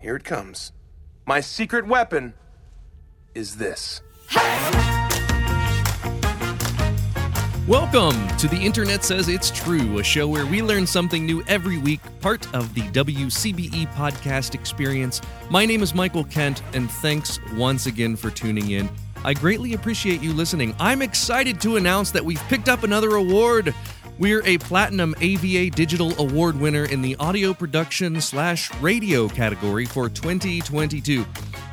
Here it comes. My secret weapon is this. Welcome to The Internet Says It's True, a show where we learn something new every week, part of the WCBE podcast experience. My name is Michael Kent, and thanks once again for tuning in. I greatly appreciate you listening. I'm excited to announce that we've picked up another award. We're a Platinum AVA Digital Award winner in the audio production slash radio category for 2022.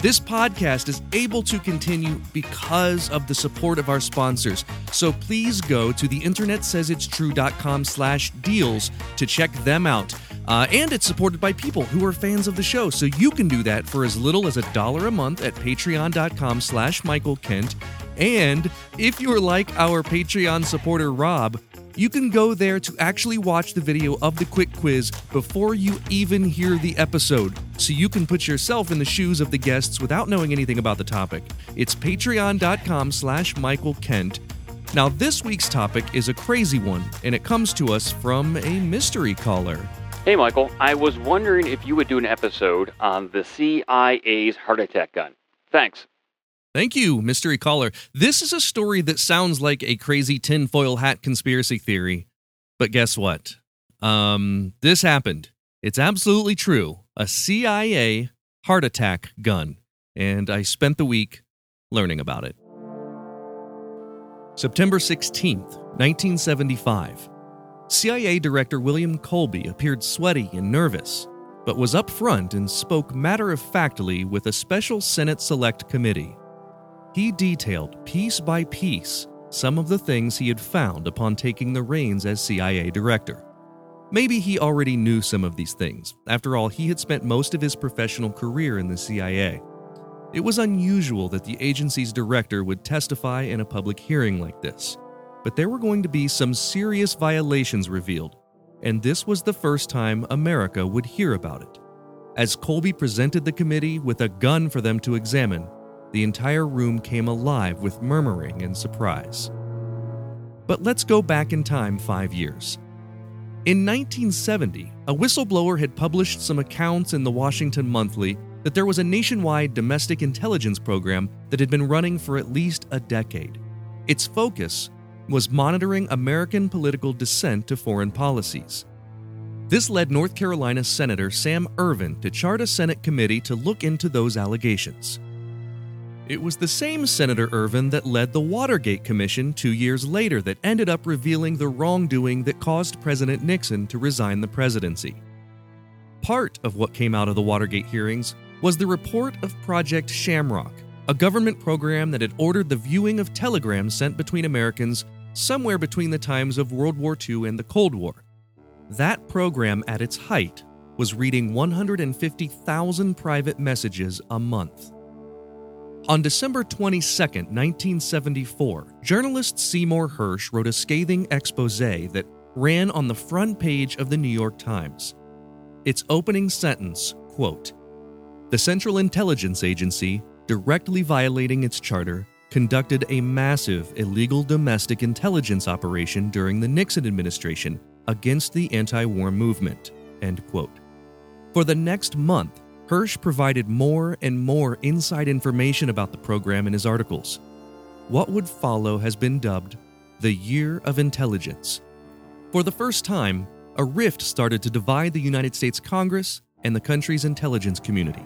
This podcast is able to continue because of the support of our sponsors. So please go to the internetsaysitstrue.com slash deals to check them out. Uh, and it's supported by people who are fans of the show. So you can do that for as little as a dollar a month at patreon.com slash Michael Kent. And if you're like our Patreon supporter Rob, you can go there to actually watch the video of the quick quiz before you even hear the episode, so you can put yourself in the shoes of the guests without knowing anything about the topic. It's patreon.com slash Michael Kent. Now, this week's topic is a crazy one, and it comes to us from a mystery caller. Hey, Michael. I was wondering if you would do an episode on the CIA's heart attack gun. Thanks. Thank you, mystery caller. This is a story that sounds like a crazy tinfoil hat conspiracy theory. But guess what? Um, this happened. It's absolutely true. A CIA heart attack gun. And I spent the week learning about it. September 16th, 1975. CIA Director William Colby appeared sweaty and nervous, but was upfront and spoke matter of factly with a special Senate Select Committee. He detailed piece by piece some of the things he had found upon taking the reins as CIA director. Maybe he already knew some of these things. After all, he had spent most of his professional career in the CIA. It was unusual that the agency's director would testify in a public hearing like this, but there were going to be some serious violations revealed, and this was the first time America would hear about it. As Colby presented the committee with a gun for them to examine, the entire room came alive with murmuring and surprise. But let's go back in time five years. In 1970, a whistleblower had published some accounts in the Washington Monthly that there was a nationwide domestic intelligence program that had been running for at least a decade. Its focus was monitoring American political dissent to foreign policies. This led North Carolina Senator Sam Ervin to chart a Senate committee to look into those allegations. It was the same Senator Ervin that led the Watergate Commission two years later that ended up revealing the wrongdoing that caused President Nixon to resign the presidency. Part of what came out of the Watergate hearings was the report of Project Shamrock, a government program that had ordered the viewing of telegrams sent between Americans somewhere between the times of World War II and the Cold War. That program, at its height, was reading 150,000 private messages a month. On December 22, 1974, journalist Seymour Hersh wrote a scathing expose that ran on the front page of the New York Times. Its opening sentence, quote, The Central Intelligence Agency, directly violating its charter, conducted a massive illegal domestic intelligence operation during the Nixon administration against the anti-war movement, end quote. For the next month, Hersh provided more and more inside information about the program in his articles. What would follow has been dubbed the Year of Intelligence. For the first time, a rift started to divide the United States Congress and the country's intelligence community.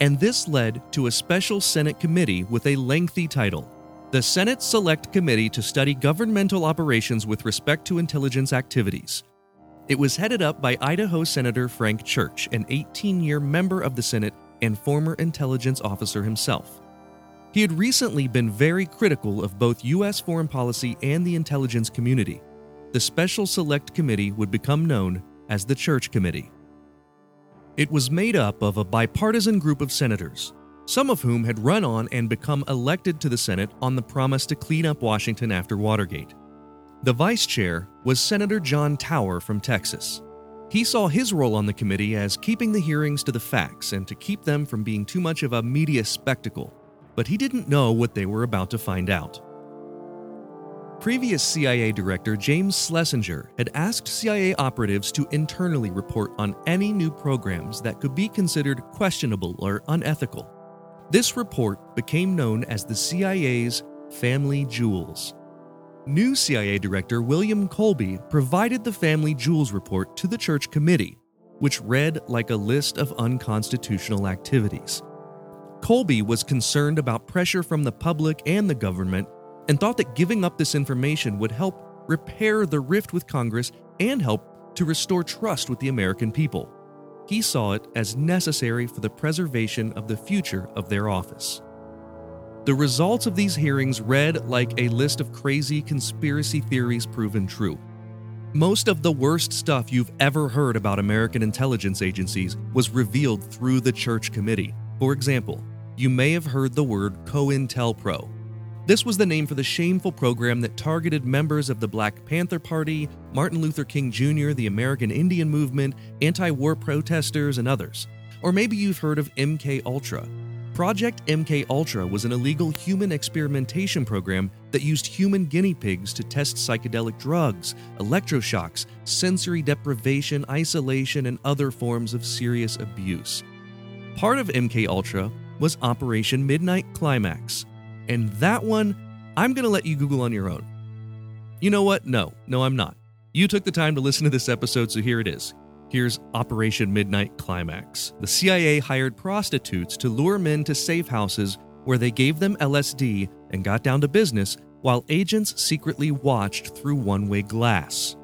And this led to a special Senate committee with a lengthy title the Senate Select Committee to Study Governmental Operations with Respect to Intelligence Activities. It was headed up by Idaho Senator Frank Church, an 18 year member of the Senate and former intelligence officer himself. He had recently been very critical of both U.S. foreign policy and the intelligence community. The Special Select Committee would become known as the Church Committee. It was made up of a bipartisan group of senators, some of whom had run on and become elected to the Senate on the promise to clean up Washington after Watergate. The vice chair was Senator John Tower from Texas. He saw his role on the committee as keeping the hearings to the facts and to keep them from being too much of a media spectacle, but he didn't know what they were about to find out. Previous CIA Director James Schlesinger had asked CIA operatives to internally report on any new programs that could be considered questionable or unethical. This report became known as the CIA's Family Jewels. New CIA Director William Colby provided the Family Jewels report to the Church Committee, which read like a list of unconstitutional activities. Colby was concerned about pressure from the public and the government and thought that giving up this information would help repair the rift with Congress and help to restore trust with the American people. He saw it as necessary for the preservation of the future of their office. The results of these hearings read like a list of crazy conspiracy theories proven true. Most of the worst stuff you've ever heard about American intelligence agencies was revealed through the Church Committee. For example, you may have heard the word COINTELPRO, this was the name for the shameful program that targeted members of the Black Panther Party, Martin Luther King Jr., the American Indian Movement, anti-war protesters, and others. Or maybe you've heard of MK Ultra. Project MK Ultra was an illegal human experimentation program that used human guinea pigs to test psychedelic drugs, electroshocks, sensory deprivation, isolation, and other forms of serious abuse. Part of MK Ultra was Operation Midnight Climax, and that one, I'm going to let you Google on your own. You know what? No, no, I'm not. You took the time to listen to this episode, so here it is. Here's Operation Midnight Climax. The CIA hired prostitutes to lure men to safe houses where they gave them LSD and got down to business while agents secretly watched through one way glass.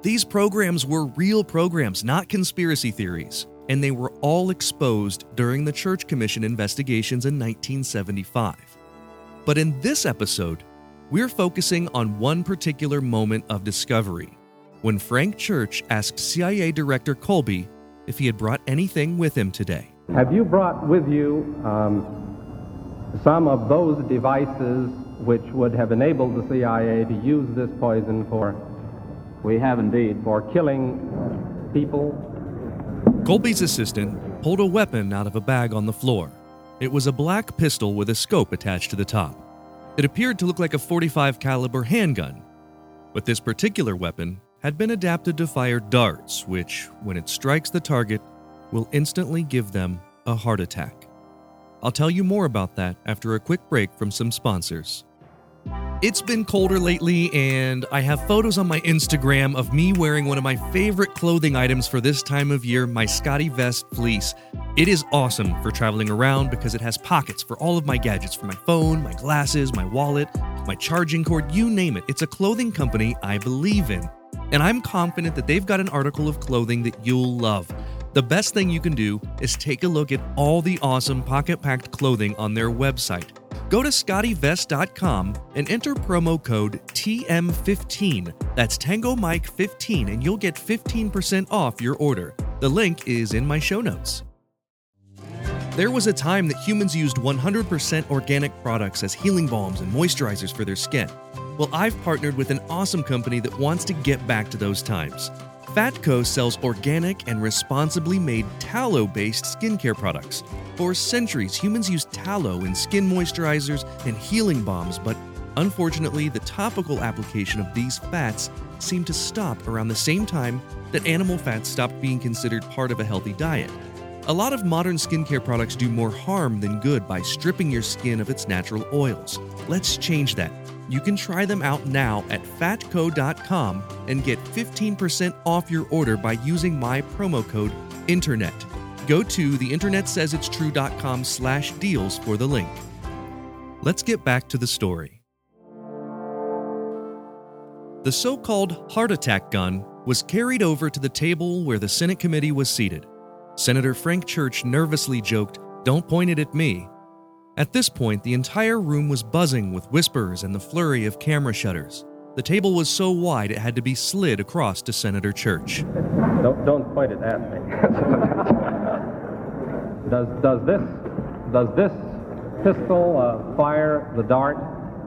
These programs were real programs, not conspiracy theories, and they were all exposed during the Church Commission investigations in 1975. But in this episode, we're focusing on one particular moment of discovery when Frank Church asked CIA Director Colby if he had brought anything with him today. Have you brought with you um, some of those devices which would have enabled the CIA to use this poison for, we have indeed, for killing people? Colby's assistant pulled a weapon out of a bag on the floor. It was a black pistol with a scope attached to the top. It appeared to look like a 45 caliber handgun, but this particular weapon had been adapted to fire darts, which, when it strikes the target, will instantly give them a heart attack. I'll tell you more about that after a quick break from some sponsors. It's been colder lately, and I have photos on my Instagram of me wearing one of my favorite clothing items for this time of year my SCOTTeVEST fleece. It is awesome for traveling around because it has pockets for all of my gadgets for my phone, my glasses, my wallet, my charging cord, you name it. It's a clothing company I believe in. And I'm confident that they've got an article of clothing that you'll love. The best thing you can do is take a look at all the awesome pocket packed clothing on their website. Go to scottevest.com and enter promo code TM15. That's Tango Mike 15 and you'll get 15% off your order. The link is in my show notes. There was a time that humans used 100% organic products as healing balms and moisturizers for their skin. Well, I've partnered with an awesome company that wants to get back to those times. Fatco sells organic and responsibly made tallow based skincare products. For centuries, humans used tallow in skin moisturizers and healing balms, but unfortunately, the topical application of these fats seemed to stop around the same time that animal fats stopped being considered part of a healthy diet. A lot of modern skincare products do more harm than good by stripping your skin of its natural oils. Let's change that. You can try them out now at fatco.com and get 15% off your order by using my promo code INTERNET. Go to theinternetsaysitstrue.com slash deals for the link. Let's get back to the story. The so called heart attack gun was carried over to the table where the Senate committee was seated. Senator Frank Church nervously joked, Don't point it at me. At this point, the entire room was buzzing with whispers and the flurry of camera shutters. The table was so wide it had to be slid across to Senator Church. Don't, don't point it at me. does, does this does this pistol uh, fire the dart?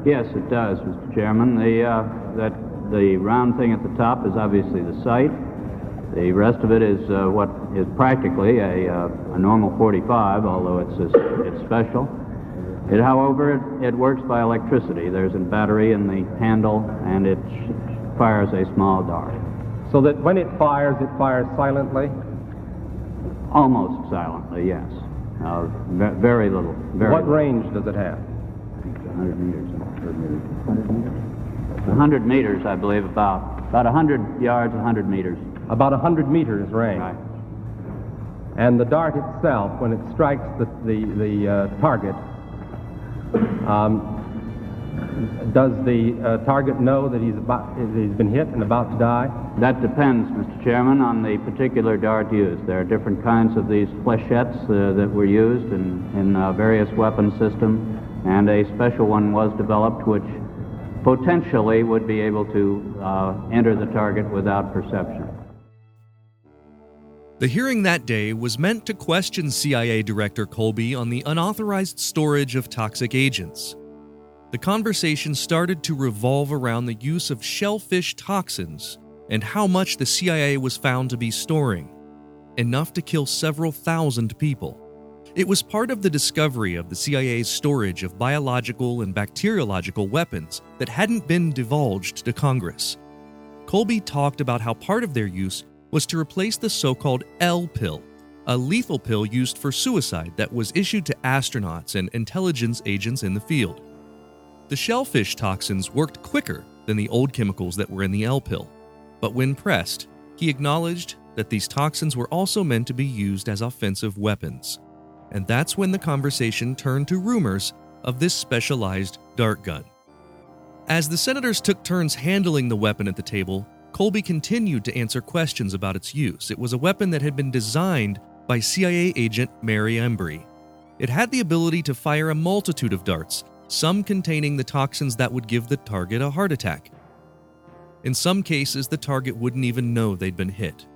Yes, it does, Mr. Chairman. The uh, that the round thing at the top is obviously the sight. The rest of it is uh, what is practically a, uh, a normal 45, although it's, a, it's special. It, however, it, it works by electricity. There's a battery in the handle, and it fires a small dart. So that when it fires, it fires silently? Almost silently, yes. Uh, very little. Very what little. range does it have? 100 meters. 100 meters. 100 meters, I believe, about about 100 yards, 100 meters. About 100 meters range. Right. And the dart itself, when it strikes the, the, the uh, target, um, does the uh, target know that he's, about, he's been hit and about to die? That depends, Mr. Chairman, on the particular dart used. There are different kinds of these flechettes uh, that were used in, in uh, various weapon systems, and a special one was developed which potentially would be able to uh, enter the target without perception. The hearing that day was meant to question CIA Director Colby on the unauthorized storage of toxic agents. The conversation started to revolve around the use of shellfish toxins and how much the CIA was found to be storing enough to kill several thousand people. It was part of the discovery of the CIA's storage of biological and bacteriological weapons that hadn't been divulged to Congress. Colby talked about how part of their use was to replace the so called L pill, a lethal pill used for suicide that was issued to astronauts and intelligence agents in the field. The shellfish toxins worked quicker than the old chemicals that were in the L pill, but when pressed, he acknowledged that these toxins were also meant to be used as offensive weapons. And that's when the conversation turned to rumors of this specialized dart gun. As the senators took turns handling the weapon at the table, Colby continued to answer questions about its use. It was a weapon that had been designed by CIA agent Mary Embree. It had the ability to fire a multitude of darts, some containing the toxins that would give the target a heart attack. In some cases, the target wouldn't even know they'd been hit.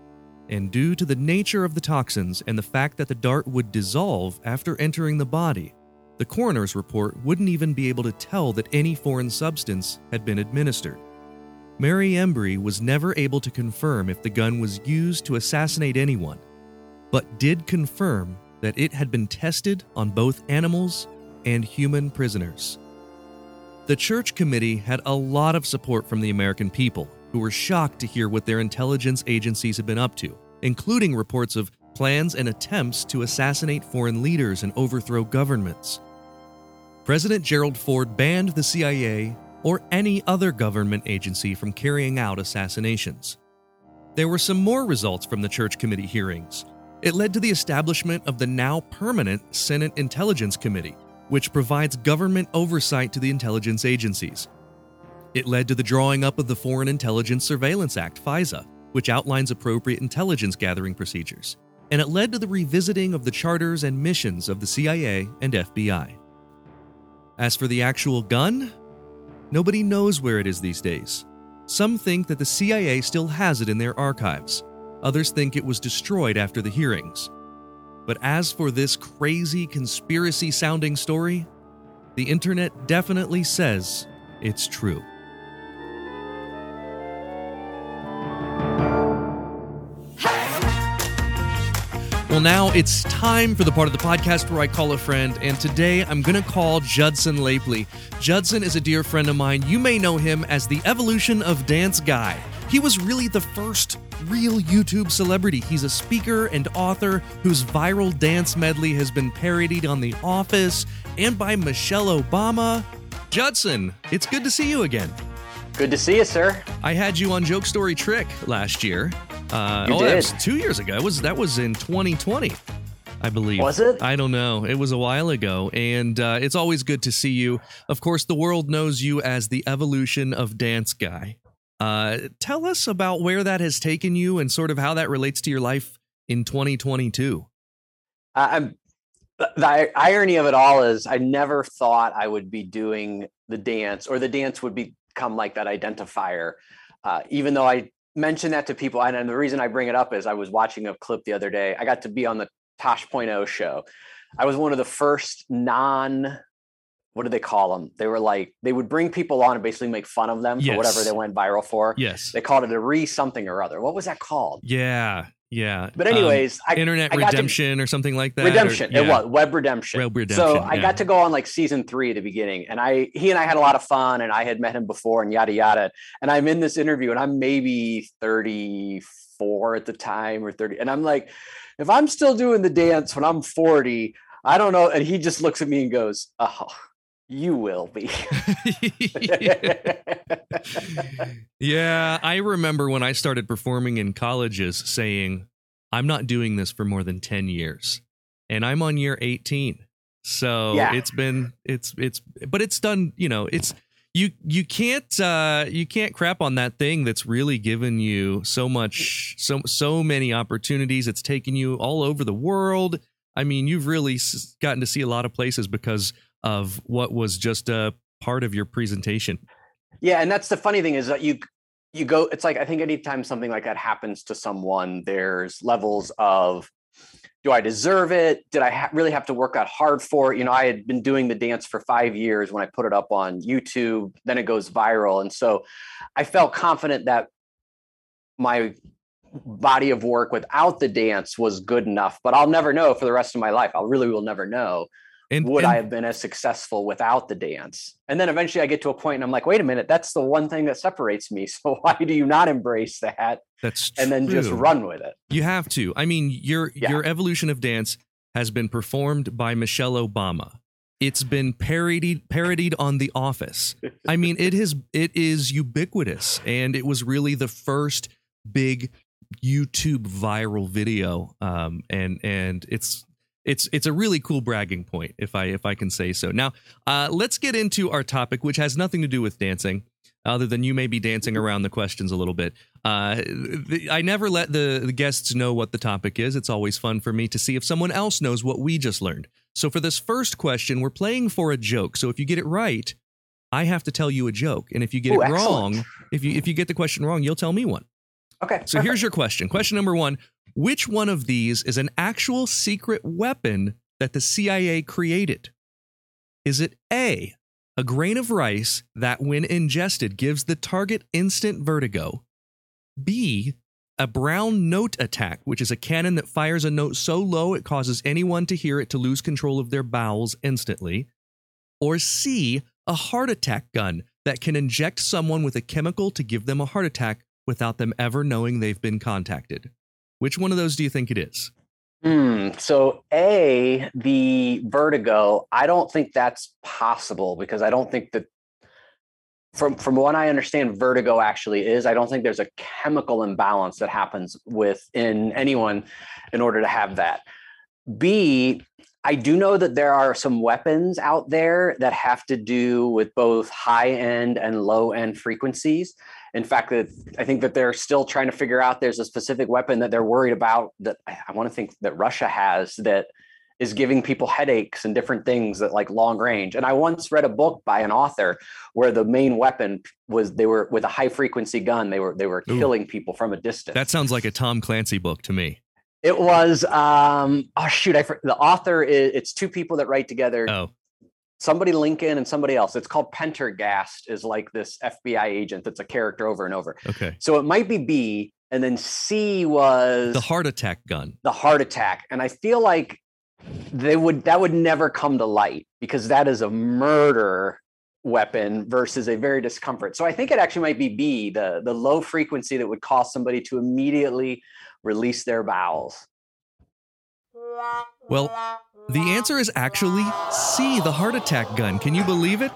And due to the nature of the toxins and the fact that the dart would dissolve after entering the body, the coroner's report wouldn't even be able to tell that any foreign substance had been administered. Mary Embree was never able to confirm if the gun was used to assassinate anyone, but did confirm that it had been tested on both animals and human prisoners. The church committee had a lot of support from the American people, who were shocked to hear what their intelligence agencies had been up to, including reports of plans and attempts to assassinate foreign leaders and overthrow governments. President Gerald Ford banned the CIA or any other government agency from carrying out assassinations. There were some more results from the Church Committee hearings. It led to the establishment of the now permanent Senate Intelligence Committee, which provides government oversight to the intelligence agencies. It led to the drawing up of the Foreign Intelligence Surveillance Act, FISA, which outlines appropriate intelligence gathering procedures. And it led to the revisiting of the charters and missions of the CIA and FBI. As for the actual gun, nobody knows where it is these days. Some think that the CIA still has it in their archives. Others think it was destroyed after the hearings. But as for this crazy conspiracy sounding story, the internet definitely says it's true. Well, now it's time for the part of the podcast where I call a friend, and today I'm going to call Judson Laipply. Judson is a dear friend of mine. You may know him as the evolution of dance guy. He was really the first real YouTube celebrity. He's a speaker and author whose viral dance medley has been parodied on The Office and by Michelle Obama. Judson, it's good to see you again. Good to see you, sir. I had you on Joke Story Trick last year. Uh, You oh, that was two years ago. That was that was in 2020, I believe. Was it? I don't know. It was a while ago, and uh, it's always good to see you. Of course, the world knows you as the evolution of dance guy. Uh, tell us about where that has taken you and sort of how that relates to your life in 2022. I- I'm. The the irony of it all is, I never thought I would be doing the dance, or the dance would become like that identifier. Uh, even though I mention that to people, and, the reason I bring it up is I was watching a clip the other day. I got to be on the Tosh.0 show. I was one of the first non. What do they call them? They were like they would bring people on and basically make fun of them for whatever they went viral for. Yes. They called it a re something or other. What was that called? Yeah. Yeah. But Um, anyways, I Internet I got to- Redemption or something like that. or- redemption. It yeah. was web redemption. Web So Redemption, I got to go on like season three at the beginning, and I he and I had a lot of fun, and I had met him before, and yada yada. And I'm in this interview, and I'm maybe 34 at the time or 30, and I'm like, if I'm still doing the dance when I'm 40, I don't know. And he just looks at me and goes, "Oh, you will be." yeah, I remember when I started performing in colleges saying, I'm not doing this for more than 10 years. And I'm on year 18. So Yeah. it's been it's it's but it's done, you know, it's you you can't uh you can't crap on that thing that's really given you so much so so many opportunities. It's taken you all over the world. I mean, you've really gotten to see a lot of places because of what was just a part of your presentation. Yeah, and that's the funny thing is that you you go. It's like I think anytime something like that happens to someone, there's levels of do I deserve it? Did I ha- really have to work out hard for it? You know, I had been doing the dance for five years when I put it up on YouTube. Then it goes viral, and so I felt confident that my body of work without the dance was good enough. But I'll never know for the rest of my life. I really will never know And would and- I have been as successful without the dance? And then eventually I get to a point and I'm like, wait a minute, that's the one thing that separates me. So why do you not embrace that That's and then just run with it? You have to. I mean, your Yeah. your evolution of dance has been performed by Michelle Obama. It's been parodied parodied on The Office. I mean, it is it is ubiquitous, and it was really the first big YouTube viral video. Um, and and it's it's it's a really cool bragging point, if I if I can say so. Now, uh, let's get into our topic, which has nothing to do with dancing, other than you may be dancing around the questions a little bit. Uh, the, I never let the, the guests know what the topic is. It's always fun for me to see if someone else knows what we just learned. So for this first question, we're playing for a joke. So if you get it right, I have to tell you a joke, and if you get Ooh, it excellent. wrong, if you if you get the question wrong, you'll tell me one. Okay. So here's your question. Question number one Which one of these is an actual secret weapon that the CIA created? Is it A, a grain of rice that, when ingested, gives the target instant vertigo? B, a brown note attack, which is a cannon that fires a note so low it causes anyone to hear it to lose control of their bowels instantly? Or C, a heart attack gun that can inject someone with a chemical to give them a heart attack without them ever knowing they've been contacted? Which one of those do you think it is? Hmm. So A, the vertigo, I don't think that's possible because I don't think that from from what I understand, vertigo actually is. I don't think there's a chemical imbalance that happens within anyone in order to have that. B, I do know that there are some weapons out there that have to do with both high end and low end frequencies. In fact, that I think that they're still trying to figure out there's a specific weapon that they're worried about that I, want to think that Russia has that is giving people headaches and different things that like long range. And I once read a book by an author where the main weapon was they were with a high frequency gun, they were they were Ooh. killing people from a distance. That sounds like a Tom Clancy book to me. It was um oh shoot, I the author is it's two people that write together. Oh, Somebody Lincoln and somebody else. It's called Pendergast is like this FBI agent that's a character over and over. okay. So it might be B and then C was The heart attack gun. the heart attack. And I feel like they would that would never come to light because that is a murder weapon versus a very discomfort. So I think it actually might be B, the the low frequency that would cause somebody to immediately release their bowels. Well, the answer is actually C, the heart attack gun. Can you believe it?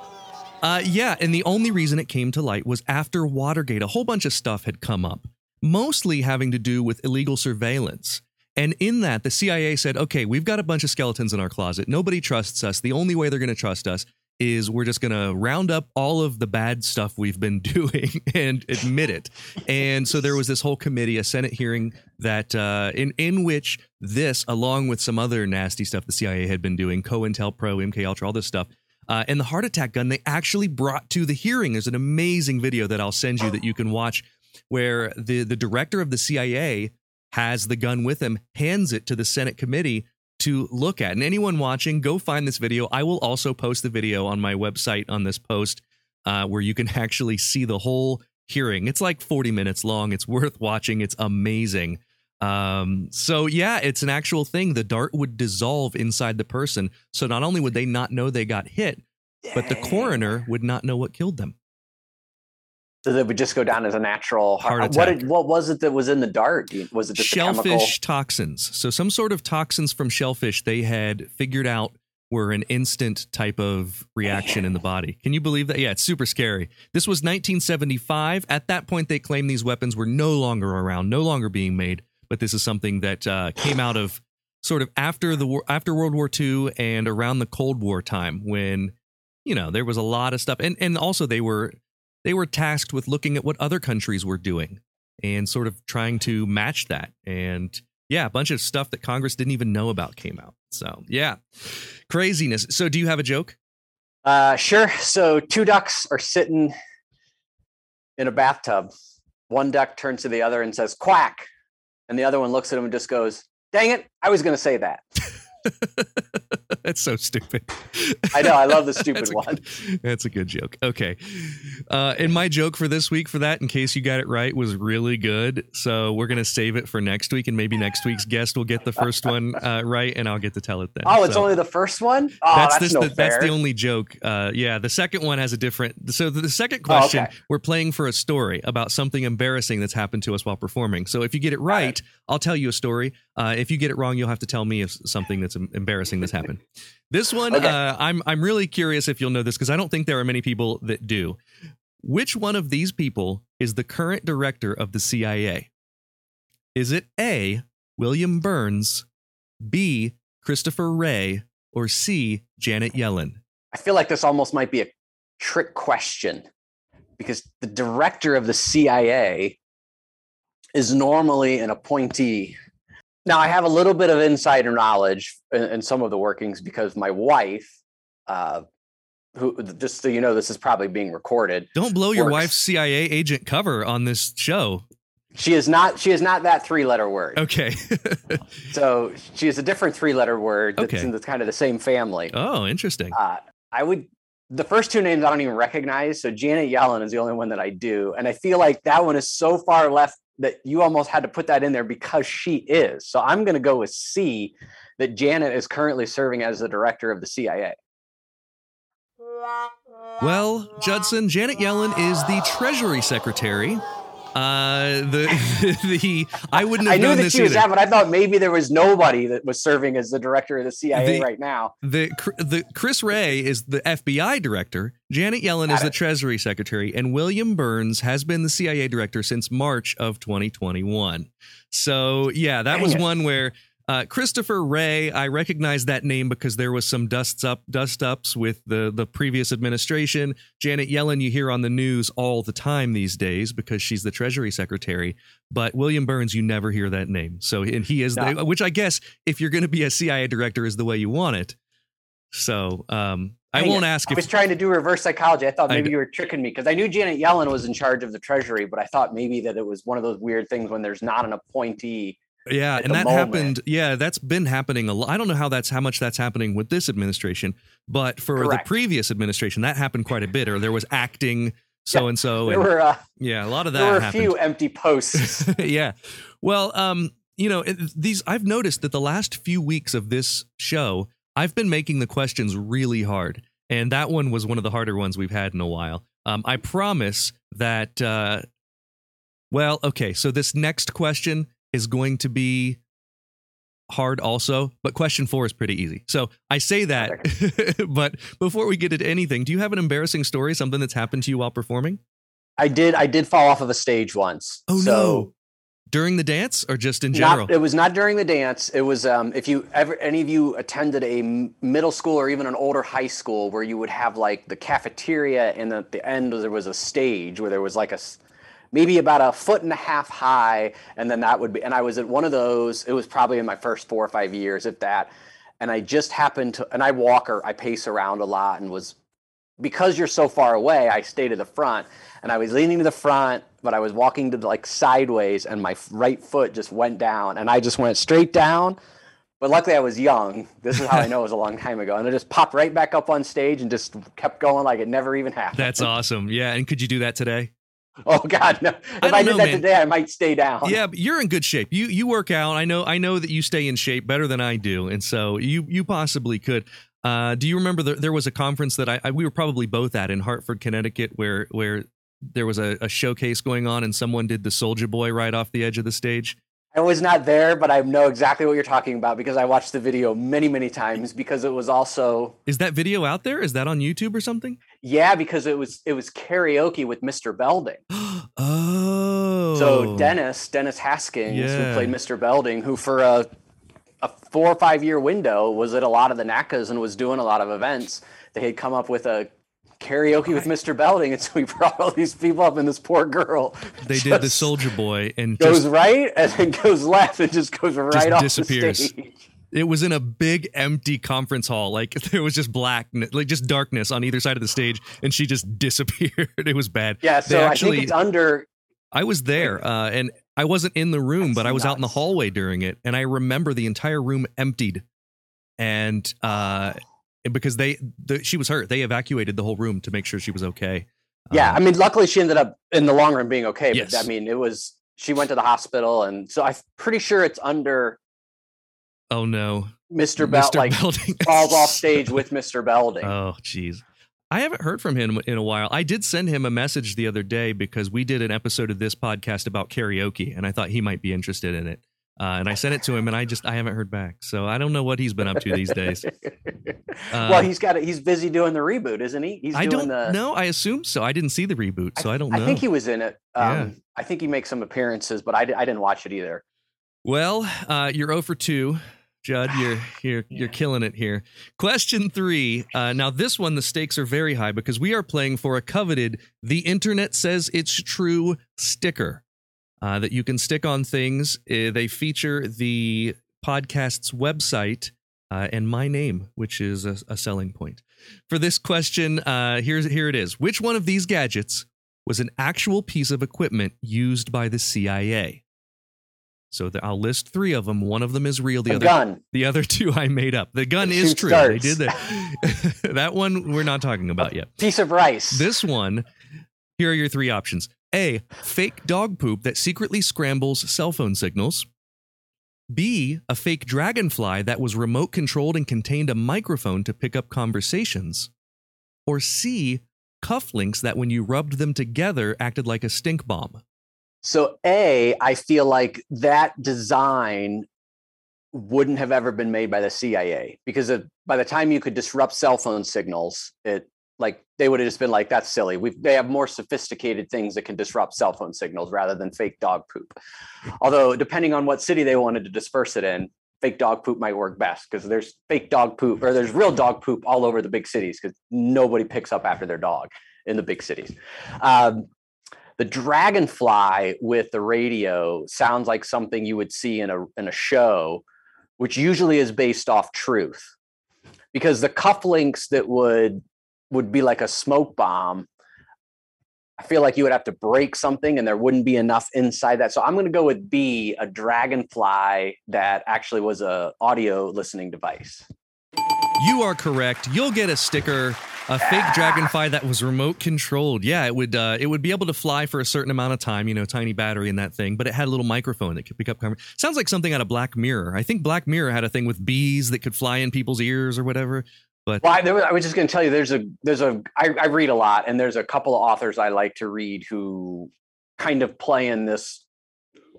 Uh, yeah, and the only reason it came to light was after Watergate. A whole bunch of stuff had come up, mostly having to do with illegal surveillance. And in that, the CIA said, okay, we've got a bunch of skeletons in our closet. Nobody trusts us. The only way they're going to trust us is we're just going to round up all of the bad stuff we've been doing and admit it. And so there was this whole committee, a Senate hearing that uh, in in which this, along with some other nasty stuff the CIA had been doing, COINTELPRO, MK Ultra, all this stuff, uh, and the heart attack gun, they actually brought to the hearing. There's an amazing video that I'll send you that you can watch, where the the director of the CIA has the gun with him, hands it to the Senate committee to look at. And anyone watching, go find this video. I will also post the video on my website on this post uh, where you can actually see the whole hearing. It's like 40 minutes long. It's worth watching. It's amazing. Um, so yeah, it's an actual thing. The dart would dissolve inside the person. So not only would they not know they got hit, but the coroner would not know what killed them. So that would just go down as a natural Heart heart. What attack. did, what was it that was in the dart? Was it shellfish toxins. So some sort of toxins from shellfish they had figured out were an instant type of reaction in the body. Can you believe that? Yeah, it's super scary. This was 1975. At that point, they claimed these weapons were no longer around, no longer being made. But this is something that uh, came out of sort of after the war, after World War II and around the Cold War time when you know there was a lot of stuff, and and also they were they were tasked with looking at what other countries were doing and sort of trying to match that. And yeah, a bunch of stuff that Congress didn't even know about came out. So yeah, craziness. So do you have a joke? Uh, sure. So two ducks are sitting in a bathtub. One duck turns to the other and says "quack," and the other one looks at him and just goes, "Dang it! I was going to say that." That's so stupid. I know. I love the stupid That's one. good- that's a good joke. Okay. Uh, and my joke for this week for that, in case you got it right, was really good. So we're going to save it for next week. And maybe next week's guest will get the first one uh, right and I'll get to tell it then. Oh, it's So- only the first one. Oh, that's, this, no the, fair. that's the only joke. Uh, yeah, the second one has a different. So the, the second Oh, question, okay. we're playing for a story about something embarrassing that's happened to us while performing. So if you get it right, I'll tell you a story. Uh, if you get it wrong, you'll have to tell me if something that's em- embarrassing this happened. This one, Okay. uh, I'm I'm really curious if you'll know this because I don't think there are many people that do. Which one of these people is the current director of the CIA? Is it A. William Burns, B. Christopher Wray, or C. Janet Yellen? I feel like this almost might be a trick question because the director of the CIA is normally an appointee. Now, I have a little bit of insider knowledge in, in some of the workings because my wife, uh, who just so you know, this is probably being recorded. Don't blow your wife's CIA agent cover on this show. She is not. She is not that three-letter word. Okay. So she is a different three-letter word that's Okay. in the kind of the same family. oh, interesting. Uh, I would. The first two names I don't even recognize. So Janet Yellen is the only one that I do, and I feel like that one is so far left that you almost had to put that in there because she is. So I'm going to go with C. That Janet is currently serving as the director of the CIA. Well, Judson, Janet Yellen is the Treasury Secretary. Uh, the the I wouldn't have I knew that she was either. that, but I thought maybe there was nobody that was serving as the director of the CIA The- right now. the the Chris Wray is the FBI director. Janet Yellen is Got the. Treasury Secretary, and William Burns has been the CIA director since March of 2021. So yeah, that Dang was it. one where uh, Christopher Wray. I recognize that name because there was some dusts up dust ups with the the previous administration. Janet Yellen, you hear on the news all the time these days because she's the Treasury Secretary. But William Burns, you never hear that name. So and he is, the, which I guess if you're going to be a CIA director is the way you want it. So um, I won't ask I if was trying to do reverse psychology. I thought maybe d- you were tricking me because I knew Janet Yellen was in charge of the Treasury, but I thought maybe that it was one of those weird things when there's not an appointee. Yeah, and that moment. happened. Yeah, that's been happening a lot. I don't know how that's how much that's happening with this administration, but for Correct. the previous administration, that happened quite a bit. Or there was acting so and so, There were uh, yeah, a lot of that. there were a happened. few empty posts. yeah. Well, um, you know, it- these I've noticed that the last few weeks of this show, I've been making the questions really hard, and that one was one of the harder ones we've had in a while. Um, I promise that. Uh, well, okay, so this next question is going to be hard also, but question four is pretty easy. So I say that, but before we get into anything, do you have an embarrassing story, something that's happened to you while performing? I did I did fall off of a stage once. Oh so no! During the dance or just in general? Not, it was not during the dance. It was um, if you ever any of you attended a m- middle school or even an older high school where you would have like the cafeteria and at the end there was a stage where there was like a maybe about a foot and a half high and then that would be and I was at one of those. It was probably in my first four or five years if that. And I just happened to and I walk or I pace around a lot and was because you're so far away, I stayed to the front and I was leaning to the front, but I was walking to the, like sideways and my right foot just went down and I just went straight down. But luckily I was young. This is how I know it was a long time ago. And I just popped right back up on stage and just kept going like it never even happened. That's awesome. Yeah, and could you do that today? Oh God, no! If I I, did know, that man. today, I might stay down. Yeah, but you're in good shape. You you work out. I know I know that you stay in shape better than I do, and so you you possibly could. Uh, do you remember the, there was a conference that I, I we were probably both at in Hartford, Connecticut, where where there was a, a showcase going on and someone did the Soldier Boy right off the edge of the stage. I was not there, but I know exactly what you're talking about because I watched the video many, many times because it was also Is that video out there? Is that on YouTube or something? yeah because it was it was karaoke with Mr. Belding. oh, So Dennis Dennis Haskins Yeah. who played Mr. Belding, who for a a four or five year window was at a lot of the NACAs and was doing a lot of events. They had come up with a karaoke with Mr. Belding, and so we brought all these people up, and this poor girl they did the Soldier Boy and goes just right and then goes left and just goes right off disappears. the stage. it was in a big empty conference hall like there was just black like just darkness on either side of the stage and she just disappeared it was bad Yeah, They so I think it's under i was there uh, and i wasn't in the room That's but i was out in the hallway during it and i remember the entire room emptied and uh because they the, she was hurt they evacuated the whole room to make sure she was okay Yeah, Um, I mean, luckily she ended up in the long run being okay. Yes. But I mean, it was she went to the hospital, and so I'm pretty sure it's under oh no Mr. Bell, Mr. like Belding. falls off stage with Mr. Belding. Oh, jeez. I haven't heard from him in a while. I did send him a message the other day because we did an episode of this podcast about karaoke, and I thought he might be interested in it. Uh, and I sent it to him, and I just I haven't heard back. So I don't know what he's been up to these days. well, he's got it. He's busy doing the reboot, isn't he? He's I doing don't the. know. I assume so. I didn't see the reboot, so I, don't know. I think he was in it. Um, Yeah. I think he makes some appearances, but I, I didn't watch it either. Well, uh, you're 0 for 2. Judd, you're you're you're killing it here. Question three. Uh, now, this one, the stakes are very high because we are playing for a coveted "The Internet Says It's True" sticker uh, that you can stick on things. Uh, they feature the podcast's website uh, and my name, which is a, a selling point. For this question, uh, here's here it is. Which one of these gadgets was an actual piece of equipment used by the CIA? So the, I'll list three of them. One of them is real. The A other, gun. the other two I made up. The gun is true. They did that. that one we're not talking about yet. Piece of rice. This one, here are your three options. A, fake dog poop that secretly scrambles cell phone signals. B, a fake dragonfly that was remote controlled and contained a microphone to pick up conversations. Or C, cufflinks that when you rubbed them together acted like a stink bomb. So A, I feel like that design wouldn't have ever been made by the CIA because by the time you could disrupt cell phone signals, it like they would have just been like, that's silly. We they have more sophisticated things that can disrupt cell phone signals rather than fake dog poop. Although depending on what city they wanted to disperse it in, fake dog poop might work best because there's fake dog poop or there's real dog poop all over the big cities because nobody picks up after their dog in the big cities. Um, the dragonfly with the radio sounds like something you would see in a in a show, which usually is based off truth, because the cufflinks that would would be like a smoke bomb. I feel like you would have to break something, and there wouldn't be enough inside that. So I'm going to go with B, a dragonfly that actually was a audio listening device. You are correct. You'll get a sticker, a fake dragonfly that was remote controlled. Yeah, it would uh, it would be able to fly for a certain amount of time. You know, tiny battery in that thing, but it had a little microphone that could pick up. Conver- Sounds like something out of Black Mirror. I think Black Mirror had a thing with bees that could fly in people's ears or whatever. But Well, I, there was, I was just going to tell you, there's a there's a I, I read a lot, and there's a couple of authors I like to read who kind of play in this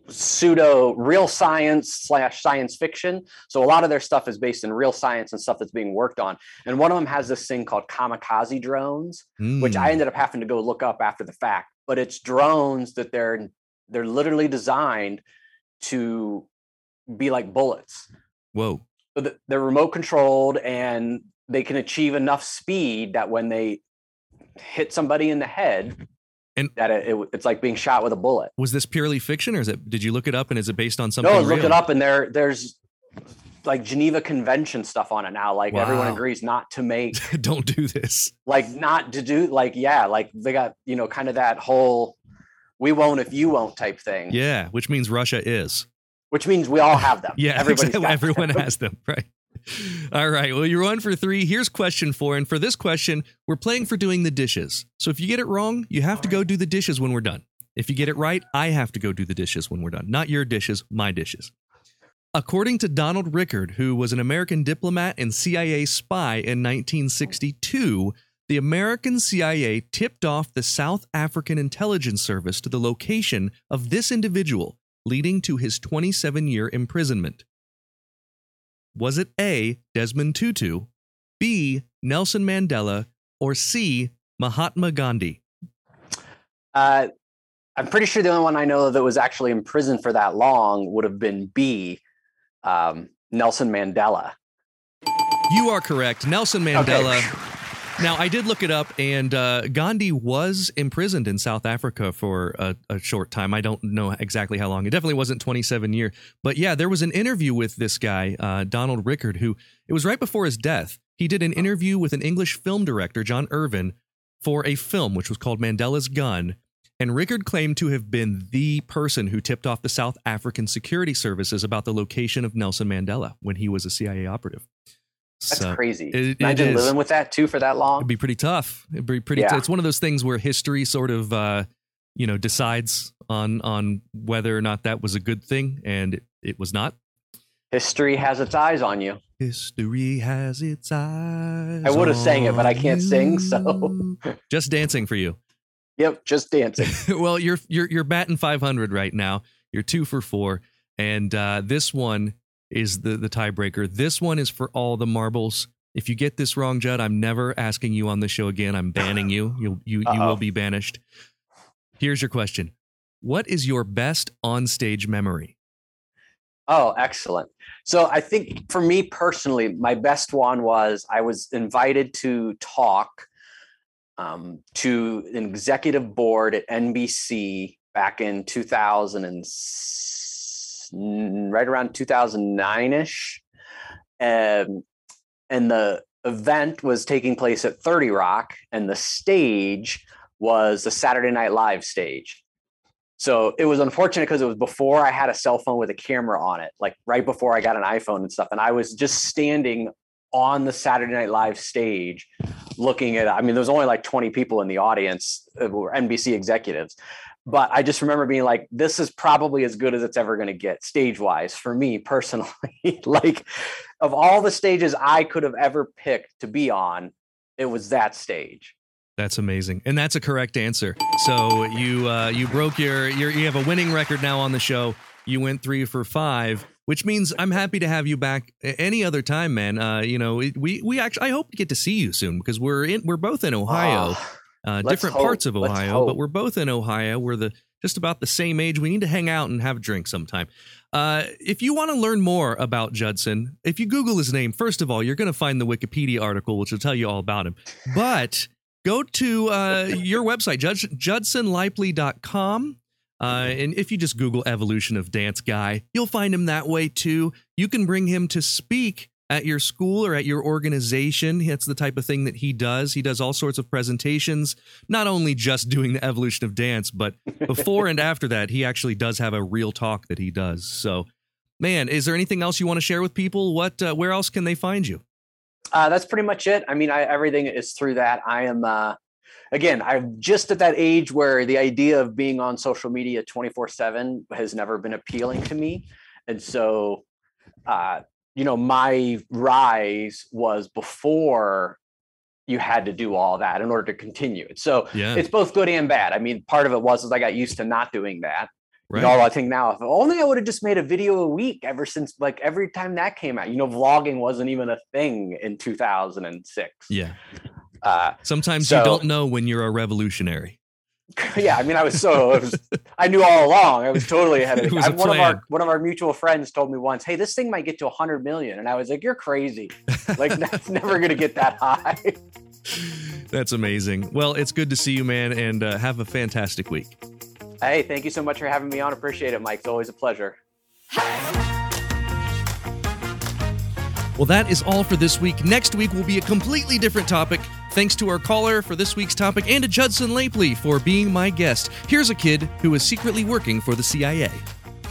pseudo real science slash science fiction. So a lot of their stuff is based in real science and stuff that's being worked on. And one of them has this thing called kamikaze drones, which mm, I ended up having to go look up after the fact. But it's drones that they're they're literally designed to be like bullets. whoa, So they're remote controlled and they can achieve enough speed that when they hit somebody in the head, mm-hmm. And- that it, it, it's like being shot with a bullet. was this purely fiction, or is it? Did you look it up, and is it based on something? No, look real? it up, and there there's like Geneva Convention stuff on it now. Like everyone agrees not to make, Don't do this. like not to do, like yeah, like they got you know kind of that whole "we won't if you won't" type thing. Yeah, which means Russia is. which means we all have them. Yeah, everybody's exactly. everyone them. has them, right? All right. Well, you're one for three. Here's question four. And for this question, we're playing for doing the dishes. So if you get it wrong, you have to go do the dishes when we're done. If you get it right, I have to go do the dishes when we're done. Not your dishes, my dishes. According to Donald Rickard, who was an American diplomat and CIA spy in 1962, the American CIA tipped off the South African Intelligence Service to the location of this individual, leading to his 27 year imprisonment. Was it A. Desmond Tutu, B. Nelson Mandela, or C. Mahatma Gandhi? Uh, I'm pretty sure the only one I know of that was actually in prison for that long would have been B. Um, Nelson Mandela. You are correct. Nelson Mandela. Okay. Now, I did look it up, and uh, Gandhi was imprisoned in South Africa for a, a, short time. I don't know exactly how long. It definitely wasn't 27 years. But yeah, there was an interview with this guy, uh, Donald Rickard, who it was right before his death. He did an interview with an English film director, John Irvin, for a film which was called Mandela's Gun. And Rickard claimed to have been the person who tipped off the South African security services about the location of Nelson Mandela when he was a CIA operative. That's so crazy. It, Imagine it living with that too for that long. It'd be pretty tough. It'd be pretty. Yeah. T- it's one of those things where history sort of, uh, you know, decides on on whether or not that was a good thing, and it, it was not. History has its eyes on you. History has its eyes. I would have sang it, but I can't you. sing, so just dancing for you. Yep, just dancing. well, you're you're you're batting 500 right now. You're two for four, and uh, this one is the the tiebreaker. This one is for all the marbles. If you get this wrong, Judd, I'm never asking you on the show again. I'm banning you. You you you will be banished. Here's your question. What is your best onstage memory? Oh, excellent. So I think for me personally, my best one was I was invited to talk um, to an executive board at NBC back in 2006 right around 2009 ish. Um, and the event was taking place at 30 Rock, and the stage was the Saturday Night Live stage. So it was unfortunate because it was before I had a cell phone with a camera on it, like right before I got an iPhone and stuff. And I was just standing on the Saturday Night Live stage looking at, I mean, there was only like 20 people in the audience uh, were NBC executives but I just remember being like, this is probably as good as it's ever going to get stage wise for me personally. like, of all the stages I could have ever picked to be on, it was that stage. That's amazing, and that's a correct answer. So you uh, you broke your, your you have a winning record now on the show. You went three for five, which means I'm happy to have you back any other time, man. Uh, you know, we we actually I hope to get to see you soon because we're in we're both in Ohio. Oh uh, different hope. parts of Ohio, but we're both in Ohio. We're the just about the same age. We need to hang out and have a drink sometime. Uh, if you want to learn more about Judson, if you Google his name, first of all, you're going to find the Wikipedia article, which will tell you all about him. But go to uh, your website, Judge, judsonlaipply.com. Uh, and if you just Google evolution of dance guy, you'll find him that way too. You can bring him to speak at your school or at your organization. That's the type of thing that he does. He does all sorts of presentations, not only just doing the evolution of dance, but before and after that, he actually does have a real talk that he does. So, man, is there anything else you want to share with people? What, uh, where else can they find you? Uh, that's pretty much it. I mean, I, everything is through that. I am, uh, again, I'm just at that age where the idea of being on social media 24 seven has never been appealing to me. And so, uh, you know, my rise was before you had to do all that in order to continue it. So yeah. it's both good and bad. I mean, part of it was as I got used to not doing that. Right. You know, I think now if only I would have just made a video a week ever since like every time that came out. You know, vlogging wasn't even a thing in 2006. Yeah. Uh, Sometimes so, you don't know when you're a revolutionary. yeah, I mean, I was so was, I knew all along. I was totally ahead of it. it one of our one of our mutual friends told me once, "Hey, this thing might get to hundred million. and I was like, "You're crazy! Like that's never going to get that high." That's amazing. Well, it's good to see you, man, and uh, have a fantastic week. Hey, thank you so much for having me on. Appreciate it, Mike. It's always a pleasure. Well, that is all for this week. Next week will be a completely different topic. Thanks to our caller for this week's topic and to Judson Laipply for being my guest. Here's a kid who is secretly working for the CIA.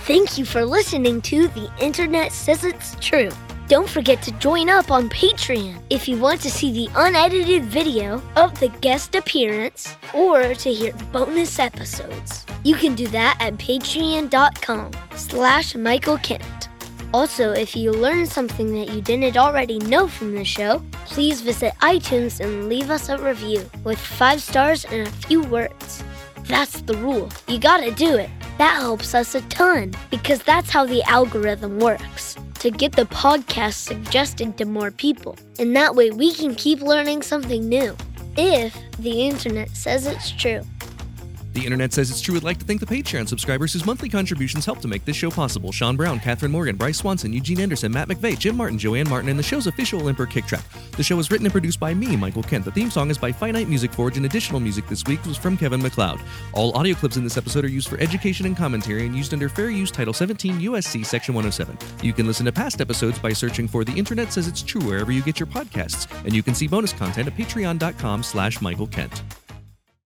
Thank you for listening to The Internet Says It's True. Don't forget to join up on Patreon if you want to see the unedited video of the guest appearance or to hear bonus episodes. You can do that at patreon.com slash Michael Kent. Also, if you learned something that you didn't already know from the show, please visit iTunes and leave us a review with five stars and a few words. That's the rule. You gotta do it. That helps us a ton because that's how the algorithm works to get the podcast suggested to more people. And that way we can keep learning something new if the internet says it's true. The internet says it's true. I'd like to thank the Patreon subscribers whose monthly contributions help to make this show possible. Sean Brown, Catherine Morgan, Bryce Swanson, Eugene Anderson, Matt McVeigh, Jim Martin, Joanne Martin, and the show's official Emperor Kick Track. The show is written and produced by me, Michael Kent. The theme song is by Finite Music Forge, and additional music this week was from Kevin MacLeod. All audio clips in this episode are used for education and commentary and used under Fair Use Title 17 USC Section 107. You can listen to past episodes by searching for The Internet Says It's True wherever you get your podcasts, and you can see bonus content at patreon.com slash Michael Kent.